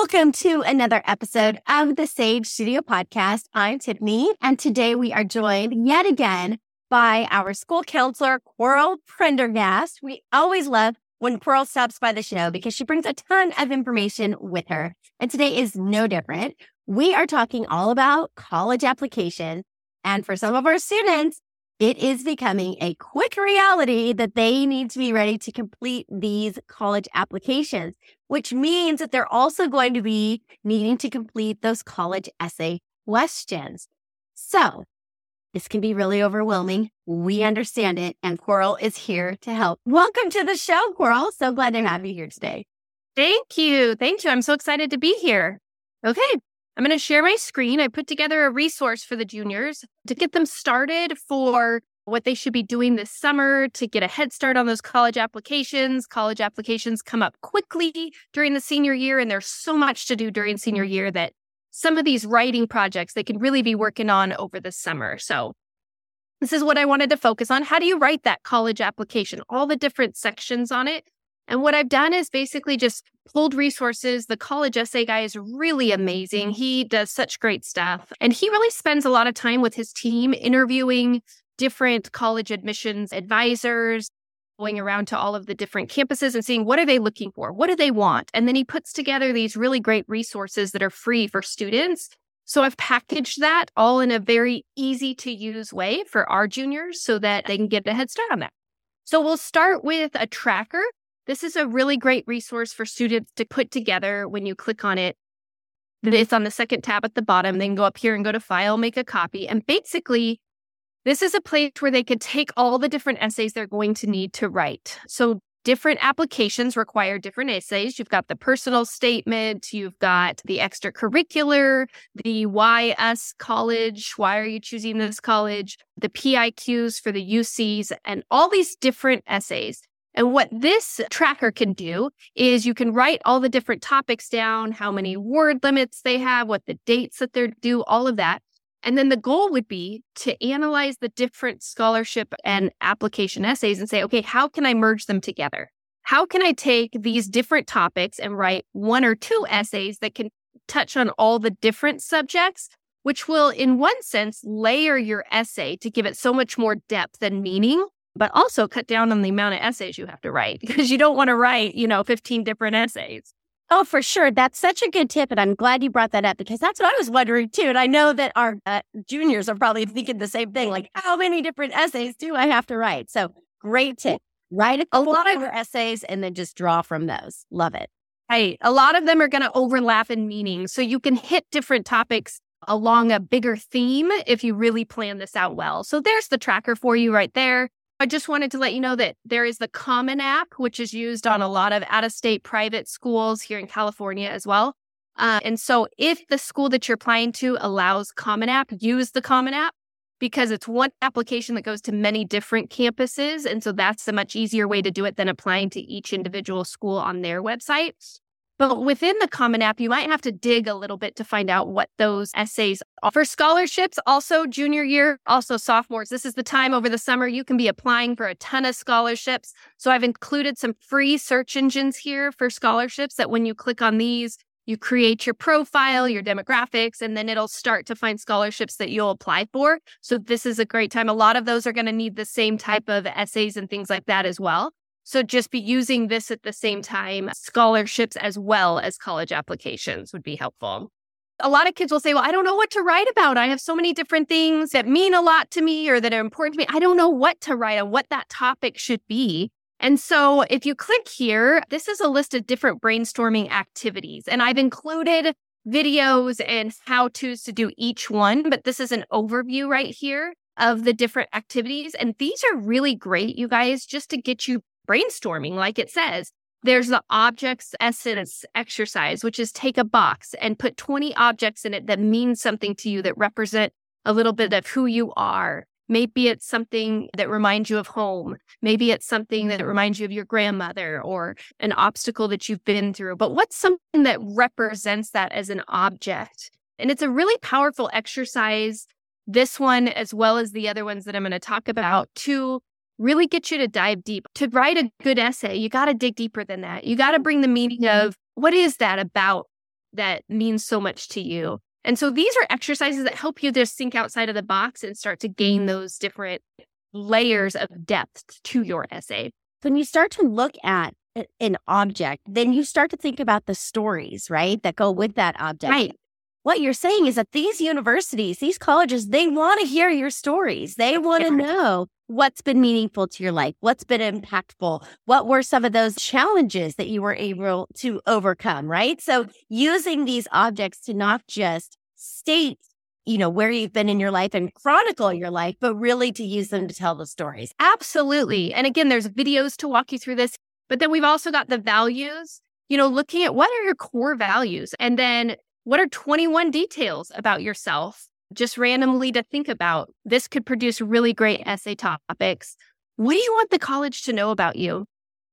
Welcome to another episode of the Sage Studio Podcast. I'm Tiffiny, and today we are joined yet again by our school counselor, Coral Prendergast. We always love when Coral stops by the show because she brings a ton of information with her. And today is no different. We are talking all about college application. And for some of our students, it is becoming a quick reality that they need to be ready to complete these college applications, which means that they're also going to be needing to complete those college essay questions. So this can be really overwhelming. We understand it, and Coral is here to help. Welcome to the show, Coral. So glad to have you here today. Thank you. Thank you. I'm so excited to be here. Okay, I'm going to share my screen. I put together a resource for the juniors to get them started for what they should be doing this summer to get a head start on those college applications. College applications come up quickly during the senior year, and there's so much to do during senior year that some of these writing projects they can really be working on over the summer. So, this is what I wanted to focus on. How do you write that college application? All the different sections on it and what I've done is basically just pulled resources. The college essay guy is really amazing. He does such great stuff. And he really spends a lot of time with his team interviewing different college admissions advisors, going around to all of the different campuses and seeing what are they looking for? What do they want? And then he puts together these really great resources that are free for students. So I've packaged that all in a very easy to use way for our juniors so that they can get a head start on that. So we'll start with a tracker this is a really great resource for students to put together when you click on it. Mm-hmm. It's on the second tab at the bottom. Then go up here and go to File, make a copy. And basically, this is a place where they could take all the different essays they're going to need to write. So, different applications require different essays. You've got the personal statement, you've got the extracurricular, the why us college, why are you choosing this college, the PIQs for the UCs, and all these different essays. And what this tracker can do is you can write all the different topics down, how many word limits they have, what the dates that they're due, all of that. And then the goal would be to analyze the different scholarship and application essays and say, okay, how can I merge them together? How can I take these different topics and write one or two essays that can touch on all the different subjects, which will, in one sense, layer your essay to give it so much more depth and meaning but also cut down on the amount of essays you have to write because you don't want to write, you know, 15 different essays. Oh, for sure. That's such a good tip. And I'm glad you brought that up because that's what I was wondering too. And I know that our uh, juniors are probably thinking the same thing like, how many different essays do I have to write? So great tip. Write a, a lot of essays and then just draw from those. Love it. Right. A lot of them are going to overlap in meaning. So you can hit different topics along a bigger theme if you really plan this out well. So there's the tracker for you right there. I just wanted to let you know that there is the Common App, which is used on a lot of out of state private schools here in California as well. Uh, and so, if the school that you're applying to allows Common App, use the Common App because it's one application that goes to many different campuses. And so, that's a much easier way to do it than applying to each individual school on their website. But within the Common App, you might have to dig a little bit to find out what those essays are. For scholarships, also junior year, also sophomores, this is the time over the summer you can be applying for a ton of scholarships. So I've included some free search engines here for scholarships that when you click on these, you create your profile, your demographics, and then it'll start to find scholarships that you'll apply for. So this is a great time. A lot of those are going to need the same type of essays and things like that as well. So just be using this at the same time. Scholarships as well as college applications would be helpful. A lot of kids will say, Well, I don't know what to write about. I have so many different things that mean a lot to me or that are important to me. I don't know what to write on, what that topic should be. And so if you click here, this is a list of different brainstorming activities. And I've included videos and how to's to do each one, but this is an overview right here of the different activities. And these are really great, you guys, just to get you brainstorming, like it says. There's the objects essence exercise, which is take a box and put 20 objects in it that mean something to you that represent a little bit of who you are. Maybe it's something that reminds you of home. Maybe it's something that reminds you of your grandmother or an obstacle that you've been through. But what's something that represents that as an object? And it's a really powerful exercise, this one, as well as the other ones that I'm going to talk about, to really get you to dive deep. To write a good essay, you got to dig deeper than that. You got to bring the meaning mm-hmm. of what is that about that means so much to you. And so these are exercises that help you just think outside of the box and start to gain mm-hmm. those different layers of depth to your essay. When you start to look at eh, an object, then you start to think about the stories, right, that go with that object. Right. What you're saying is that these universities, these colleges, they want to hear your stories. They want to know what's been meaningful to your life, what's been impactful, what were some of those challenges that you were able to overcome, right? So using these objects to not just state you know, where you've been in your life and chronicle your life, but really to use them to tell the stories. Absolutely. And again, there's videos to walk you through this, but then we've also got the values, you know, looking at what are your core values and then what are 21 details about yourself just randomly to think about. This could produce really great essay topics. What do you want the college to know about you?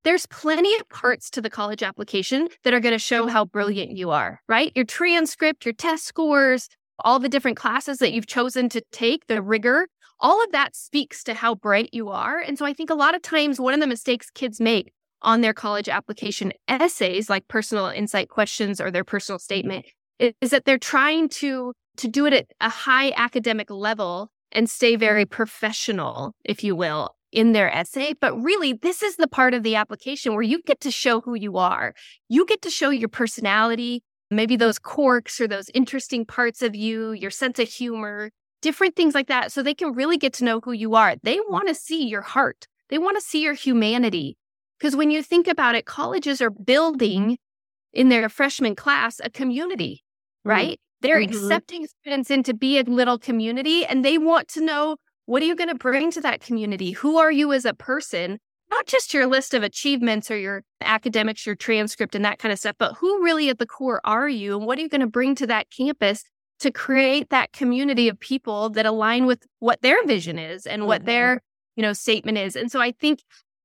There's plenty of parts to the college application that are going to show how brilliant you are, right? Your transcript, your test scores, all the different classes that you've chosen to take, the rigor, all of that speaks to how bright you are. And so I think a lot of times one of the mistakes kids make on their college application essays, like personal insight questions or their personal statement, is that they're trying to to do it at a high academic level and stay very professional, if you will, in their essay. But really, this is the part of the application where you get to show who you are. You get to show your personality, maybe those quirks or those interesting parts of you, your sense of humor, different things like that. So they can really get to know who you are. They want to see your heart, they want to see your humanity. Because when you think about it, colleges are building in their freshman class a community. Right? Mm-hmm. They're mm-hmm. accepting students into be a little community and they want to know what are you going to bring to that community? Who are you as a person? not just your list of achievements or your academics, your transcript, and that kind of stuff, but who really at the core are you? And what are you going to bring to that campus to create that community of people that align with what their vision is and what mm-hmm. their, you know, statement is? And so I think,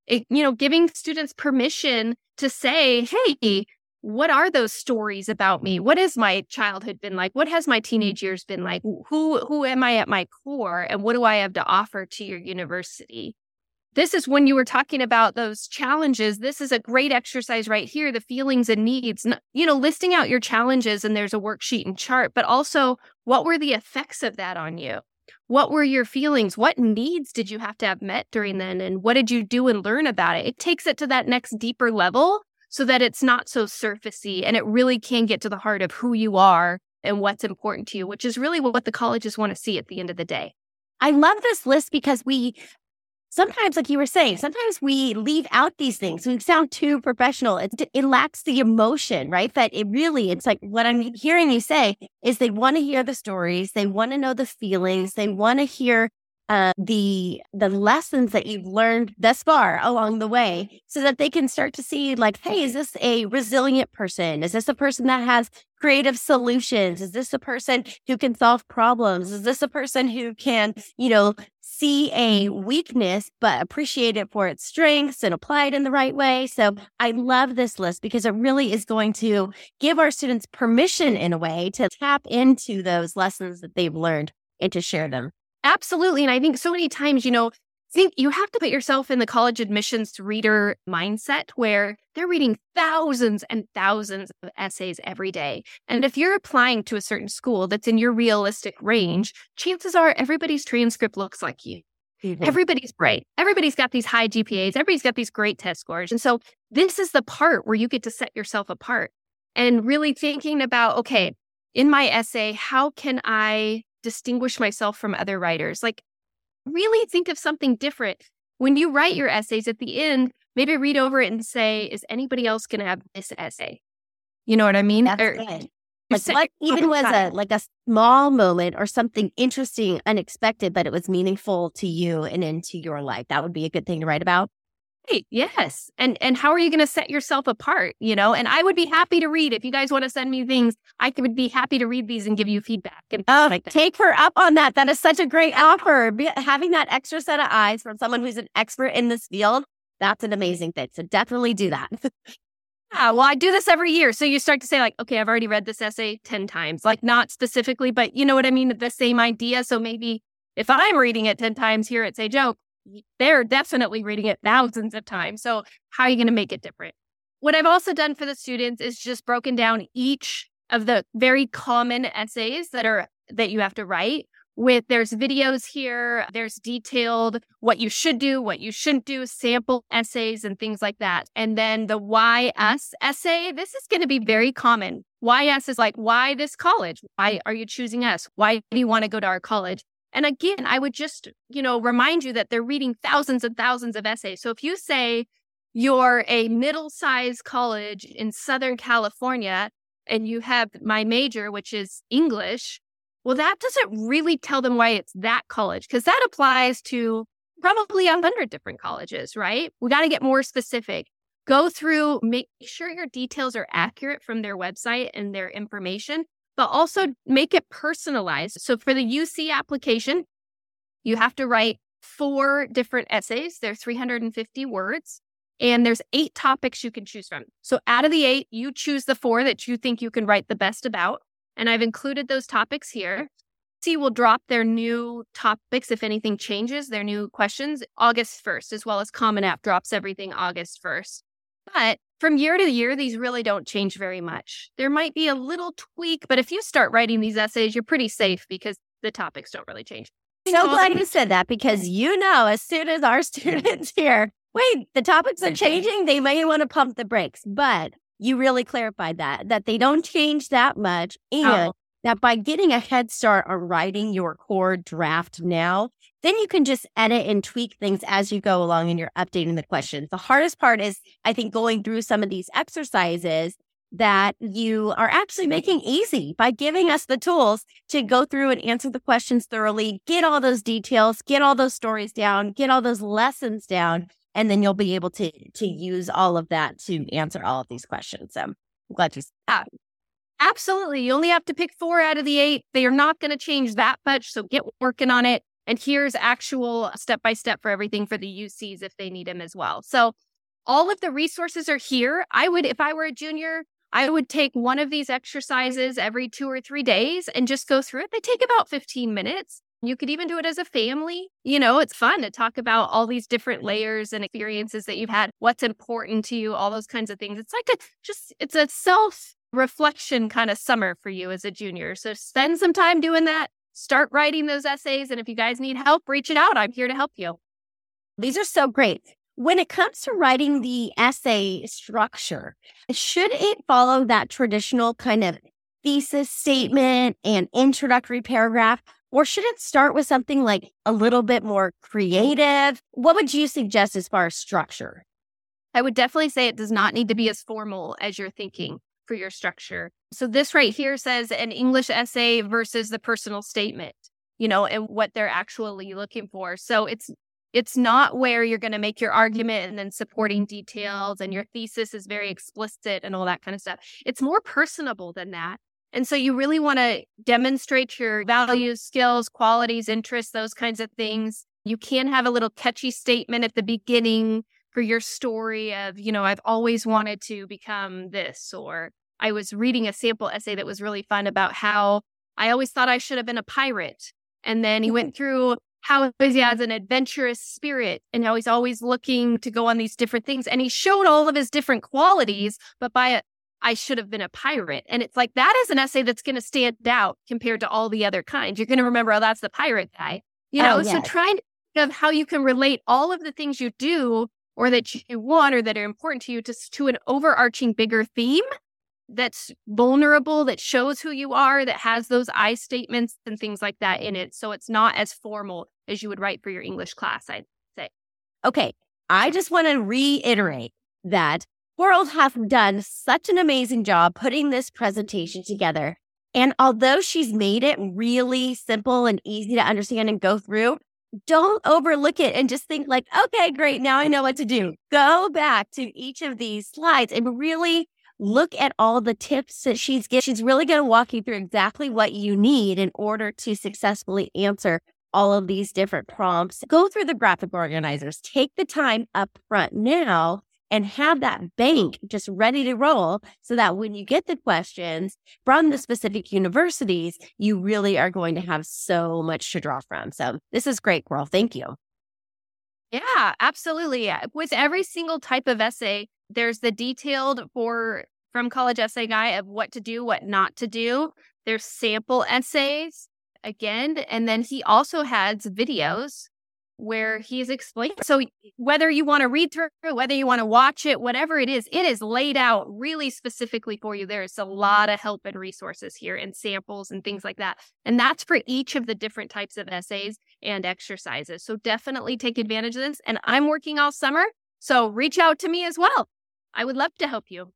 it, you know, giving students permission to say, hey, what are those stories about me? What has my childhood been like? What has my mm-hmm. teenage years been like? Who who am I at my core and what do I have to offer to your university? this is when you were talking about those challenges. This is a great exercise right here the feelings and needs, you know, listing out your challenges and there's a worksheet and chart, but also what were the effects of that on you? What were your feelings? What needs did you have to have met during then? And what did you do and learn about it? It takes it to that next deeper level so that it's not so surfacey and it really can get to the heart of who you are and what's important to you, which is really what the colleges want to see at the end of the day. I love this list because we sometimes, like you were saying, sometimes we leave out these things. We sound too professional. It, it lacks the emotion, right? That it really, it's like what I'm hearing you say is they want to hear the stories. They want to know the feelings. They want to hear uh, the the lessons that you've learned thus far along the way so that they can start to see like hey is this a resilient person is this a person that has creative solutions is this a person who can solve problems is this a person who can you know see a weakness, but appreciate it for its strengths and apply it in the right way. So I love this list because it really is going to give our students permission in a way to tap into those lessons that they've learned and to share them. Absolutely. And I think so many times, you know, think you have to put yourself in the college admissions reader mindset where they're reading thousands and thousands of essays every day. And if you're applying to a certain school that's in your realistic range, chances are everybody's transcript looks like you. Mm-hmm. Everybody's bright. Everybody's got these high GPAs. Everybody's got these great test scores. And so this is the part where you get to set yourself apart and really thinking about, okay, in my essay, how can I distinguish myself from other writers? Like, really think of something different. When you write your essays at the end, maybe read over it and say, is anybody else going to have this essay? You know what I mean? That's or, good. Like what even was a like a small moment or something interesting, unexpected, but it was meaningful to you and into your life. That would be a good thing to write about. Right. Yes. And and how are you going to set yourself apart? You know, and I would be happy to read if you guys want to send me things. I would be happy to read these and give you feedback. And oh, like take her up on that. That is such a great offer. Be, having that extra set of eyes from someone who's an expert in this field, that's an amazing thing. So definitely do that. Yeah, well, I do this every year. So you start to say, like, okay, I've already read this essay 10 times, like not specifically, but you know what I mean? The same idea. So maybe if I'm reading it 10 times here at Sage Oak, they're definitely reading it thousands of times. So, how are you going to make it different? What I've also done for the students is just broken down each of the very common essays that are that you have to write with there's videos here, there's detailed what you should do, what you shouldn't do, sample essays and things like that. And then the us essay, this is going to be very common. Us is like, why this college? Why are you choosing us? Why do you want to go to our college? And again, I would just, you know, remind you that they're reading thousands and thousands of essays. So if you say you're a middle sized college in Southern California and you have my major, which is English, well, that doesn't really tell them why it's that college because that applies to probably a hundred different colleges, right? We got to get more specific. Go through, make sure your details are accurate from their website and their information, but also make it personalized. So for the UC application, you have to write four different essays. They're 350 words. And there's eight topics you can choose from. So out of the eight, you choose the four that you think you can write the best about. And I've included those topics here. C will drop their new topics if anything changes, their new questions August 1st, as well as Common App drops everything August 1st. But from year to year, these really don't change very much. There might be a little tweak, but if you start writing these essays, you're pretty safe because the topics don't really change. So glad you said that because you know, as soon as our students hear, wait, the topics are changing, they may want to pump the brakes. But you really clarified that, that they don't change that much. Oh. And oh. That by getting a head start on writing your core draft now, then you can just edit and tweak things as you go along and you're updating the questions. The hardest part is, I think, going through some of these exercises that you are actually making easy by giving us the tools to go through and answer the questions thoroughly, get all those details, get all those stories down, get all those lessons down and then you'll be able to to use all of that to answer all of these questions. So I'm glad you. Yeah, absolutely. You only have to pick four out of the eight. They are not going to change that much, so get working on it. And here's actual step by step for everything for the UCs if they need them as well. So all of the resources are here. I would, if I were a junior, I would take one of these exercises every two or three days and just go through it. They take about 15 minutes. You could even do it as a family. You know, it's fun to talk about all these different layers and experiences that you've had, what's important to you, all those kinds of things. It's like a just, it's a self reflection kind of summer for you as a junior. So spend some time doing that. Start writing those essays. And if you guys need help, reach it out. I'm here to help you. These are so great. When it comes to writing the essay structure, should it follow that traditional kind of thesis statement and introductory paragraph? Or should it start with something like a little bit more creative? What would you suggest as far as structure? I would definitely say it does not need to be as formal as you're thinking for your structure. So this right here says an English essay versus the personal statement, you know, and what they're actually looking for. So it's it's not where you're going to make your argument and then supporting details and your thesis is very explicit and all that kind of stuff. It's more personable than that. And so you really want to demonstrate your values, skills, qualities, interests, those kinds of things. You can have a little catchy statement at the beginning for your story of, you know, I've always wanted to become this, or I was reading a sample essay that was really fun about how I always thought I should have been a pirate. And then he went through how he has an adventurous spirit and how he's always looking to go on these different things. And he showed all of his different qualities, but by I should have been a pirate. And it's like that is an essay that's going to stand out compared to all the other kinds. You're going to remember, oh, that's the pirate guy. You oh, know, oh, yes. so trying to of how you can relate all of the things you do or that you eh, want or that are important to you to, to an overarching bigger theme that's vulnerable, that shows who you are, that has those I statements and things like that in it. So it's not as formal as you would write for your English class, I'd say. Okay. I just want to reiterate that Coral have done such an amazing job putting this presentation together. And although she's made it really simple and easy to understand and go through, don't overlook it and just think like, okay, great. Now I know what to do. Go back to each of these slides and really look at all the tips that she's giving. She's really going to walk you through exactly what you need in order to successfully answer all of these different prompts. Go through the graphic organizers. Take the time up front now and have that bank just ready to roll so that when you get the questions from the specific universities, you really are going to have so much to draw from. So this is great, girl. Thank you. Yeah, absolutely. With every single type of essay, there's the detailed for from College Essay Guy of what to do, what not to do. There's sample essays again. And then he also has videos where he's explaining. So whether you want to read through whether you want to watch it, whatever it is, it is laid out really specifically for you. There's a lot of help and resources here and samples and things like that. And that's for each of the different types of essays and exercises. So definitely take advantage of this. And I'm working all summer. So reach out to me as well. I would love to help you.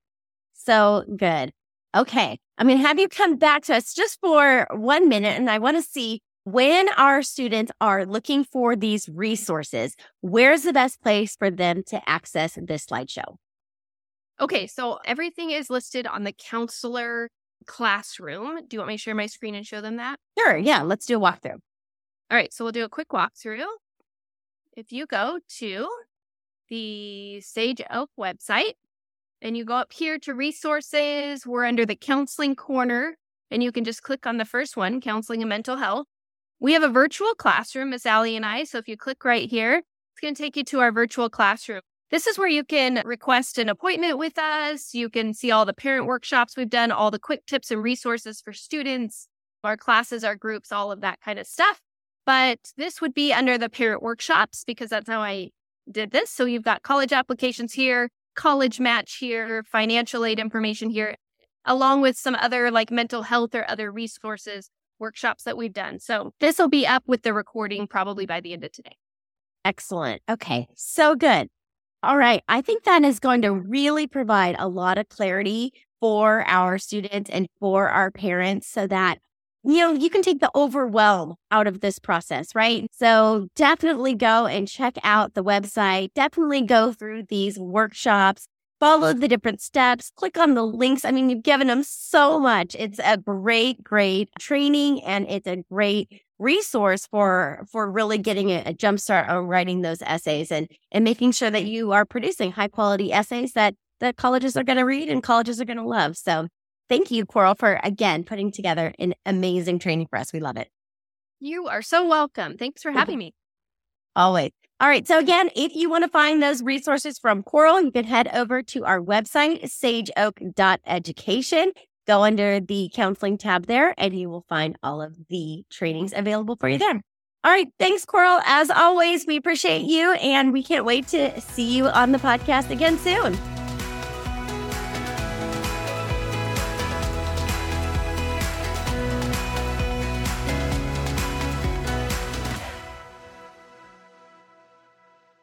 So good. Okay. I'm going to have you come back to us just for one minute. And I want to see when our students are looking for these resources, where's the best place for them to access this slideshow? Okay, so everything is listed on the counselor classroom. Do you want me to share my screen and show them that? Sure, yeah, let's do a walkthrough. All right, so we'll do a quick walkthrough. If you go to the Sage Oak website and you go up here to resources, we're under the counseling corner, and you can just click on the first one, counseling and mental health. We have a virtual classroom, Miss Allie and I. So if you click right here, it's going to take you to our virtual classroom. This is where you can request an appointment with us. You can see all the parent workshops we've done, all the quick tips and resources for students, our classes, our groups, all of that kind of stuff. But this would be under the parent workshops because that's how I did this. So you've got college applications here, college match here, financial aid information here, along with some other like mental health or other resources workshops that we've done. So this will be up with the recording probably by the end of today. Excellent. Okay. So good. All right. I think that is going to really provide a lot of clarity for our students and for our parents so that you know, you can take the overwhelm out of this process, right? So definitely go and check out the website. Definitely go through these workshops follow the different steps, click on the links. I mean, you've given them so much. It's a great, great training and it's a great resource for for really getting a, a jump start on writing those essays and and making sure that you are producing high quality essays that that colleges are going to read and colleges are going to love. So thank you, Coral, for again putting together an amazing training for us. We love it. You are so welcome. Thanks for having me. Always. All right. So again, if you want to find those resources from Coral, you can head over to our website, sageoak.education. Go under the counseling tab there and you will find all of the trainings available for you there. All right. Thanks, Coral. As always, we appreciate you and we can't wait to see you on the podcast again soon.